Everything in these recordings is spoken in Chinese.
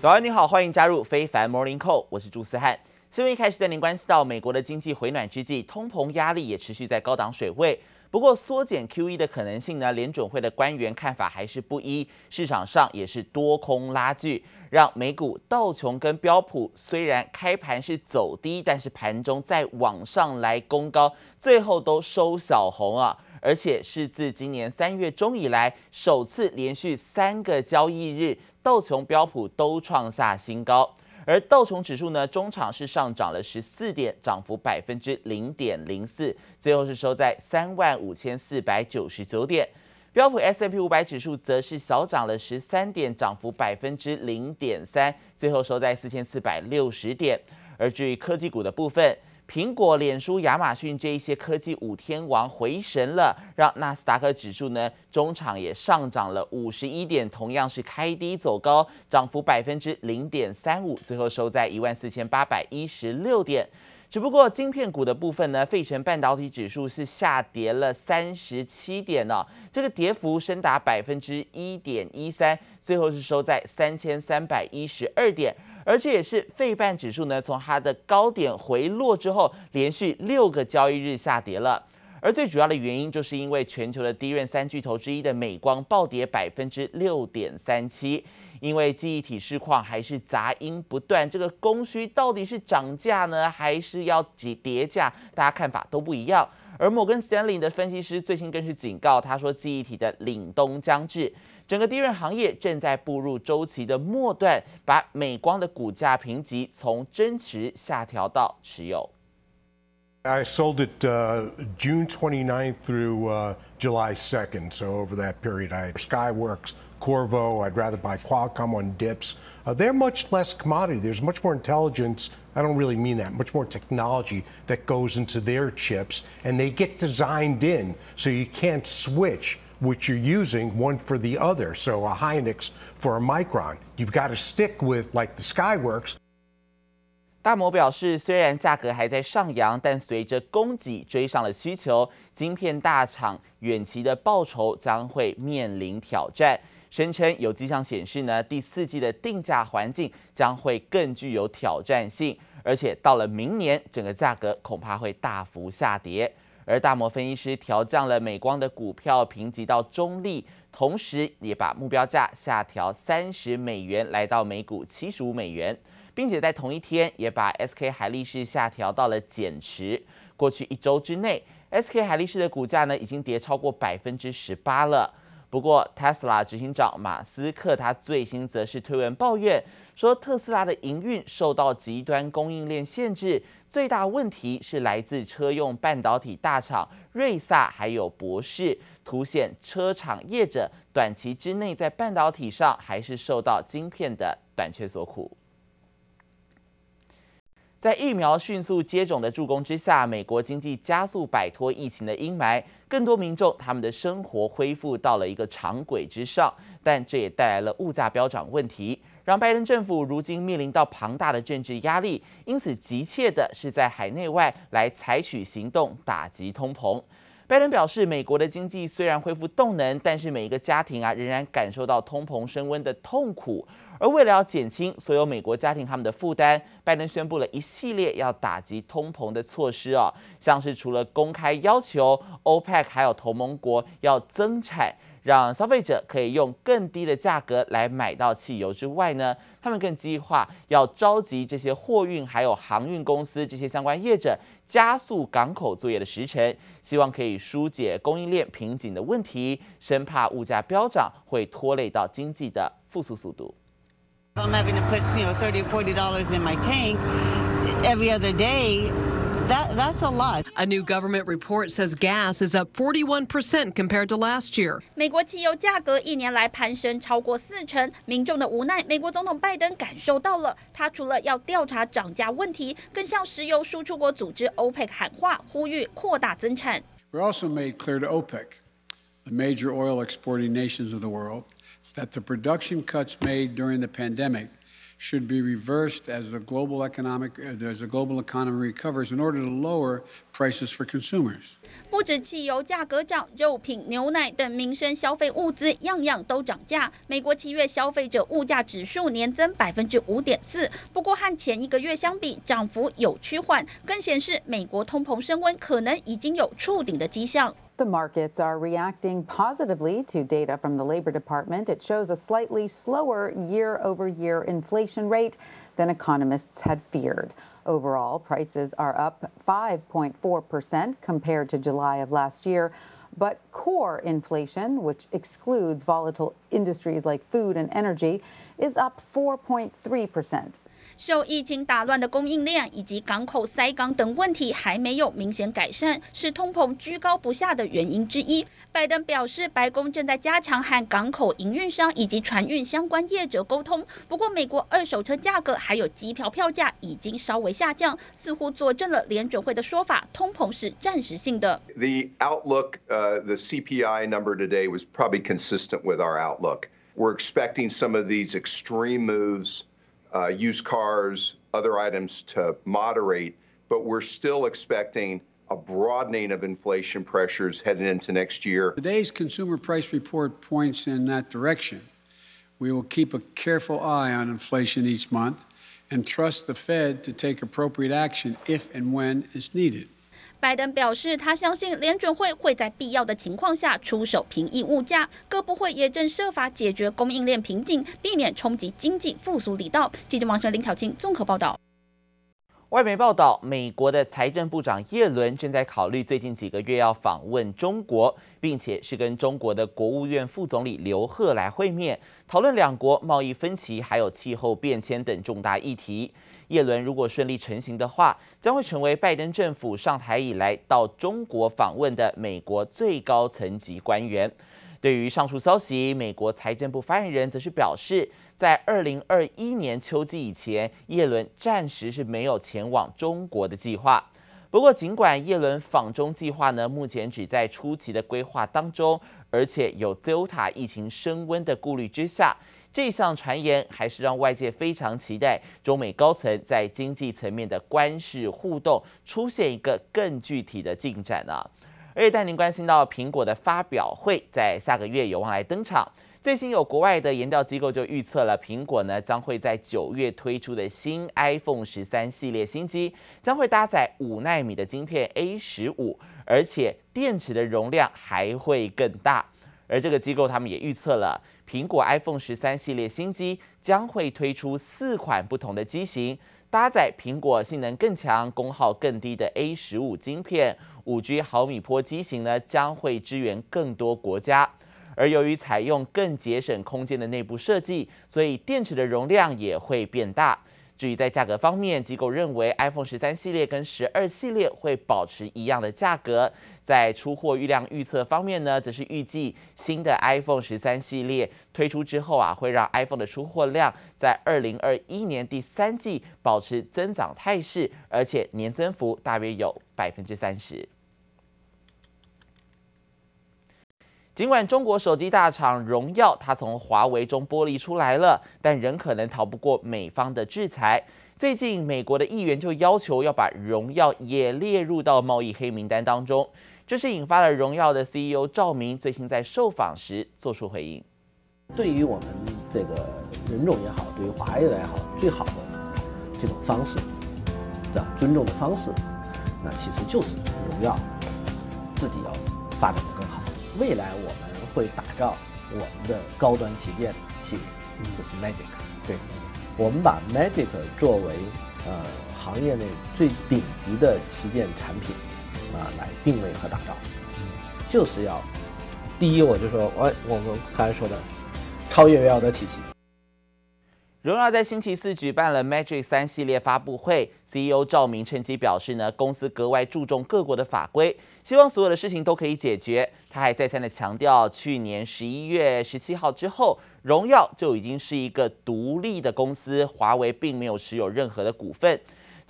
早安，你好，欢迎加入非凡 Morning Call，我是朱思翰。新闻一开始带您关系到美国的经济回暖之际，通膨压力也持续在高档水位。不过缩减 QE 的可能性呢，联准会的官员看法还是不一，市场上也是多空拉锯，让美股道琼跟标普虽然开盘是走低，但是盘中再往上来攻高，最后都收小红啊。而且是自今年三月中以来首次连续三个交易日，道琼标普都创下新高。而道琼指数呢，中场是上涨了十四点，涨幅百分之零点零四，最后是收在三万五千四百九十九点。标普 S M P 五百指数则是小涨了十三点，涨幅百分之零点三，最后收在四千四百六十点。而至于科技股的部分，苹果、脸书、亚马逊这一些科技五天王回神了，让纳斯达克指数呢中场也上涨了五十一点，同样是开低走高，涨幅百分之零点三五，最后收在一万四千八百一十六点。只不过晶片股的部分呢，费城半导体指数是下跌了三十七点呢、哦，这个跌幅深达百分之一点一三，最后是收在三千三百一十二点。而这也是费半指数呢，从它的高点回落之后，连续六个交易日下跌了。而最主要的原因，就是因为全球的低润三巨头之一的美光暴跌百分之六点三七，因为记忆体市况还是杂音不断。这个供需到底是涨价呢，还是要跌价？大家看法都不一样。而摩根斯坦利的分析师最新更是警告，他说记忆体的凛冬将至。整个低润行业正在步入周期的末段，把美光的股价评级从增持下调到持有。I sold it June twenty ninth through July second, so over that period, I Skyworks, Qorvo. I'd rather buy Qualcomm on dips. They're much less commodity. There's much more intelligence. I don't really mean that. Much more technology that goes into their chips, and they get designed in, so you can't switch. Which you're using one for the other, so a Hynix for a Micron. You've got to stick with like the Skyworks. 大摩表示，虽然价格还在上扬，但随着供给追上了需求，晶片大厂远期的报酬将会面临挑战。声称有迹象显示呢，第四季的定价环境将会更具有挑战性，而且到了明年，整个价格恐怕会大幅下跌。而大摩分析师调降了美光的股票评级到中立，同时也把目标价下调三十美元，来到每股七十五美元，并且在同一天也把 SK 海力士下调到了减持。过去一周之内，SK 海力士的股价呢已经跌超过百分之十八了。不过，Tesla 执行长马斯克他最新则是推文抱怨，说特斯拉的营运受到极端供应链限制，最大问题是来自车用半导体大厂瑞萨还有博世，凸显车厂业者短期之内在半导体上还是受到晶片的短缺所苦。在疫苗迅速接种的助攻之下，美国经济加速摆脱疫情的阴霾，更多民众他们的生活恢复到了一个常轨之上。但这也带来了物价飙涨问题，让拜登政府如今面临到庞大的政治压力，因此急切的是在海内外来采取行动打击通膨。拜登表示，美国的经济虽然恢复动能，但是每一个家庭啊仍然感受到通膨升温的痛苦。而为了要减轻所有美国家庭他们的负担，拜登宣布了一系列要打击通膨的措施啊，像是除了公开要求 OPEC 还有同盟国要增产，让消费者可以用更低的价格来买到汽油之外呢，他们更计划要召集这些货运还有航运公司这些相关业者，加速港口作业的时程，希望可以疏解供应链瓶颈的问题，生怕物价飙涨会拖累到经济的复苏速度。I'm having to put, you know, thirty, forty dollars in my tank every other day. That that's a lot. A new government report says gas is up 41% compared to last year. 美国汽油价格一年来攀升超过四成，民众的无奈，美国总统拜登感受到了。他除了要调查涨价问题，更向石油输出国组织 OPEC 喊话，呼吁扩大增产。We also made clear to OPEC, the major oil exporting nations of the world. that the production cuts made during the pandemic should be reversed as the global economic as the global economy recovers in order to lower prices for consumers. 不止汽油价格涨，肉品、牛奶等民生消费物资样样都涨价。美国七月消费者物价指数年增百分之五点四，不过和前一个月相比，涨幅有趋缓，更显示美国通膨升温可能已经有触顶的迹象。The markets are reacting positively to data from the Labor Department. It shows a slightly slower year over year inflation rate than economists had feared. Overall, prices are up 5.4% compared to July of last year. But core inflation, which excludes volatile industries like food and energy, is up 4.3%. 受疫情打乱的供应链以及港口塞港等问题还没有明显改善，是通膨居高不下的原因之一。拜登表示，白宫正在加强和港口营运商以及船运相关业者沟通。不过，美国二手车价格还有机票票价已经稍微下降，似乎佐证了联准会的说法，通膨是暂时性的。The outlook, uh, the CPI number today was probably consistent with our outlook. We're expecting some of these extreme moves. Uh, used cars, other items to moderate, but we're still expecting a broadening of inflation pressures heading into next year. Today's consumer price report points in that direction. We will keep a careful eye on inflation each month and trust the Fed to take appropriate action if and when is needed. 拜登表示，他相信联准会会在必要的情况下出手平抑物价，各部会也正设法解决供应链瓶颈，避免冲击经济复苏力道。记者王生林巧清综合报道。外媒报道，美国的财政部长耶伦正在考虑最近几个月要访问中国，并且是跟中国的国务院副总理刘鹤来会面，讨论两国贸易分歧还有气候变迁等重大议题。耶伦如果顺利成行的话，将会成为拜登政府上台以来到中国访问的美国最高层级官员。对于上述消息，美国财政部发言人则是表示，在二零二一年秋季以前，耶伦暂时是没有前往中国的计划。不过，尽管耶伦访中计划呢，目前只在初期的规划当中，而且有 Delta 疫情升温的顾虑之下，这项传言还是让外界非常期待中美高层在经济层面的官事互动出现一个更具体的进展啊。而且带您关心到苹果的发表会，在下个月有望来登场。最新有国外的研调机构就预测了，苹果呢将会在九月推出的新 iPhone 十三系列新机，将会搭载五纳米的晶片 A 十五，而且电池的容量还会更大。而这个机构他们也预测了，苹果 iPhone 十三系列新机将会推出四款不同的机型，搭载苹果性能更强、功耗更低的 A 十五晶片。五 G 毫米波机型呢将会支援更多国家。而由于采用更节省空间的内部设计，所以电池的容量也会变大。至于在价格方面，机构认为 iPhone 十三系列跟十二系列会保持一样的价格。在出货预量预测方面呢，则是预计新的 iPhone 十三系列推出之后啊，会让 iPhone 的出货量在二零二一年第三季保持增长态势，而且年增幅大约有百分之三十。尽管中国手机大厂荣耀，它从华为中剥离出来了，但仍可能逃不过美方的制裁。最近，美国的议员就要求要把荣耀也列入到贸易黑名单当中，这是引发了荣耀的 CEO 赵明最近在受访时做出回应。对于我们这个人种也好，对于华为也好，最好的这种方式，的尊重的方式，那其实就是荣耀自己要发展的更好。未来我们会打造我们的高端旗舰系列，就是 Magic。对，我们把 Magic 作为呃行业内最顶级的旗舰产品啊、来定位和打造，就是要第一，我就说我我们刚才说的超越荣耀的体系。荣耀在星期四举办了 Magic 三系列发布会，CEO 赵明趁机表示呢，公司格外注重各国的法规，希望所有的事情都可以解决。他还再三的强调，去年十一月十七号之后，荣耀就已经是一个独立的公司，华为并没有持有任何的股份。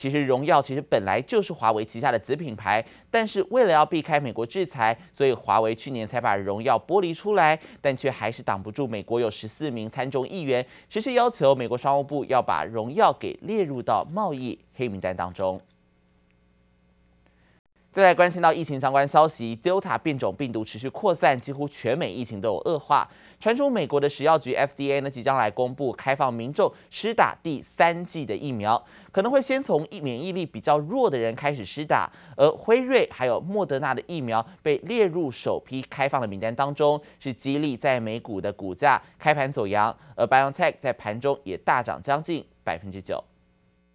其实荣耀其实本来就是华为旗下的子品牌，但是为了要避开美国制裁，所以华为去年才把荣耀剥离出来，但却还是挡不住美国有十四名参众议员持续要求美国商务部要把荣耀给列入到贸易黑名单当中。再来关心到疫情相关消息，Delta 变种病毒持续扩散，几乎全美疫情都有恶化。传出美国的食药局 FDA 呢即将来公布开放民众施打第三剂的疫苗，可能会先从免疫力比较弱的人开始施打。而辉瑞还有莫德纳的疫苗被列入首批开放的名单当中，是激励在美股的股价开盘走扬。而 BioNTech 在盘中也大涨将近百分之九。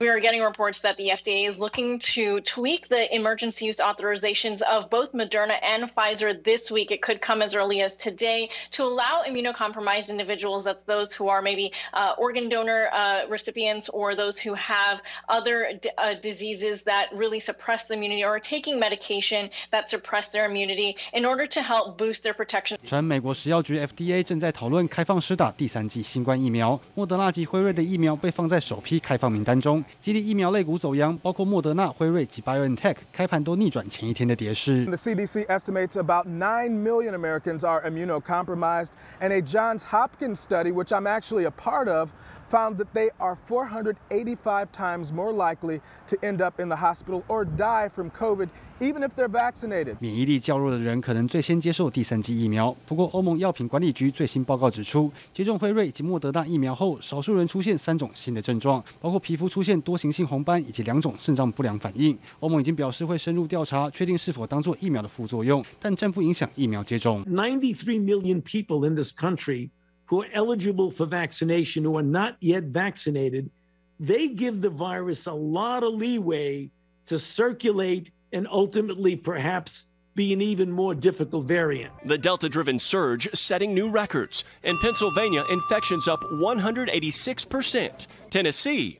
We are getting reports that the FDA is looking to tweak the emergency use authorizations of both Moderna and Pfizer this week. It could come as early as today to allow immunocompromised individuals, that's those who are maybe uh, organ donor uh, recipients or those who have other uh, diseases that really suppress the immunity or are taking medication that suppress their immunity in order to help boost their protection. 传美国食药局 FDA 正在讨论开放施打第三剂新冠疫苗，莫德纳及辉瑞的疫苗被放在首批开放名单中。 激励疫苗类股走扬，包括莫德纳、辉瑞及 BioNTech 开盘都逆转前一天的跌势。The CDC estimates about 9 million Americans are immunocompromised, and a Johns Hopkins study, which I'm actually a part of, Found that they are 485 times more likely to end up in the hospital or die from COVID, even if they're vaccinated. 免疫力较弱的人可能最先接受第三剂疫苗。不过，欧盟药品管理局最新报告指出，接种辉瑞及莫德纳疫苗后，少数人出现三种新的症状，包括皮肤出现多形性红斑以及两种肾脏不良反应。欧盟已经表示会深入调查，确定是否当作疫苗的副作用，但暂不影响疫苗接种。Ninety-three million people in this country. Who are eligible for vaccination who are not yet vaccinated, they give the virus a lot of leeway to circulate and ultimately perhaps be an even more difficult variant. The Delta driven surge setting new records. In Pennsylvania, infections up 186%. Tennessee,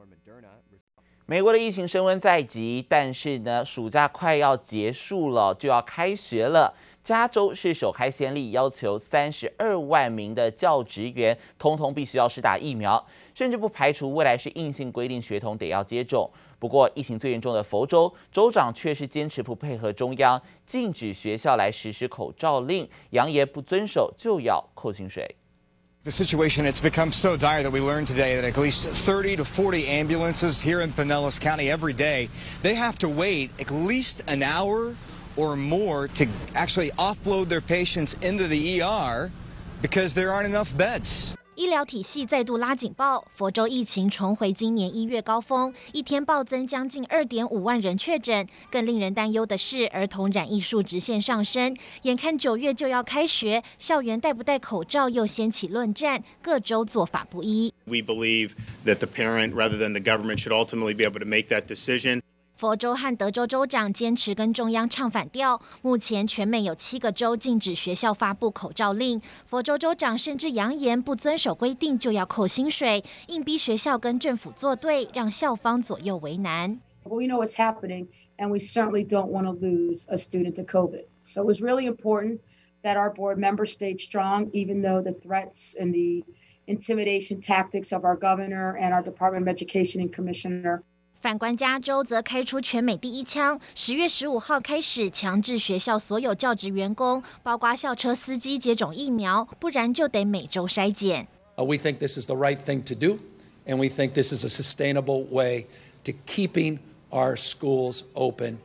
美国的疫情升温在即，但是呢，暑假快要结束了，就要开学了。加州是首开先例，要求三十二万名的教职员通通必须要施打疫苗，甚至不排除未来是硬性规定学童得要接种。不过，疫情最严重的佛州州长却是坚持不配合中央，禁止学校来实施口罩令，扬言不遵守就要扣薪水。The situation has become so dire that we learned today that at least 30 to 40 ambulances here in Pinellas County every day, they have to wait at least an hour or more to actually offload their patients into the ER because there aren't enough beds. 医疗体系再度拉警报，佛州疫情重回今年一月高峰，一天暴增将近二点五万人确诊。更令人担忧的是，儿童染疫数直线上升。眼看九月就要开学，校园戴不戴口罩又掀起论战，各州做法不一。We believe that the parent, rather than the government, should ultimately be able to make that decision. 佛州和德州州长坚持跟中央唱反调。目前全美有七个州禁止学校发布口罩令，佛州州长甚至扬言不遵守规定就要扣薪水，硬逼学校跟政府作对，让校方左右为难。We know what's happening, and we certainly don't want to lose a student to COVID. So it was really important that our board members stayed strong, even though the threats and the intimidation tactics of our governor and our Department of Education and Commissioner. 反观加州，则开出全美第一枪，十月十五号开始强制学校所有教职员工，包括校车司机接种疫苗，不然就得每周筛检。We think this is the right thing to do, and we think this is a sustainable way to keeping our schools open.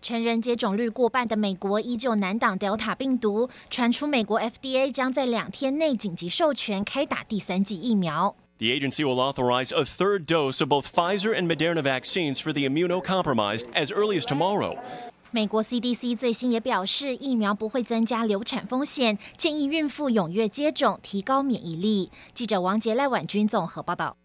成人接种率过半的美国依旧难挡 Delta 病毒，传出美国 FDA 将在两天内紧急授权开打第三剂疫苗。The agency will authorize a third dose of both Pfizer and Moderna vaccines for the immunocompromised as early as tomorrow. 美国 CDC 最新也表示，疫苗不会增加流产风险，建议孕妇踊跃接种，提高免疫力。记者王杰赖婉君综合报道。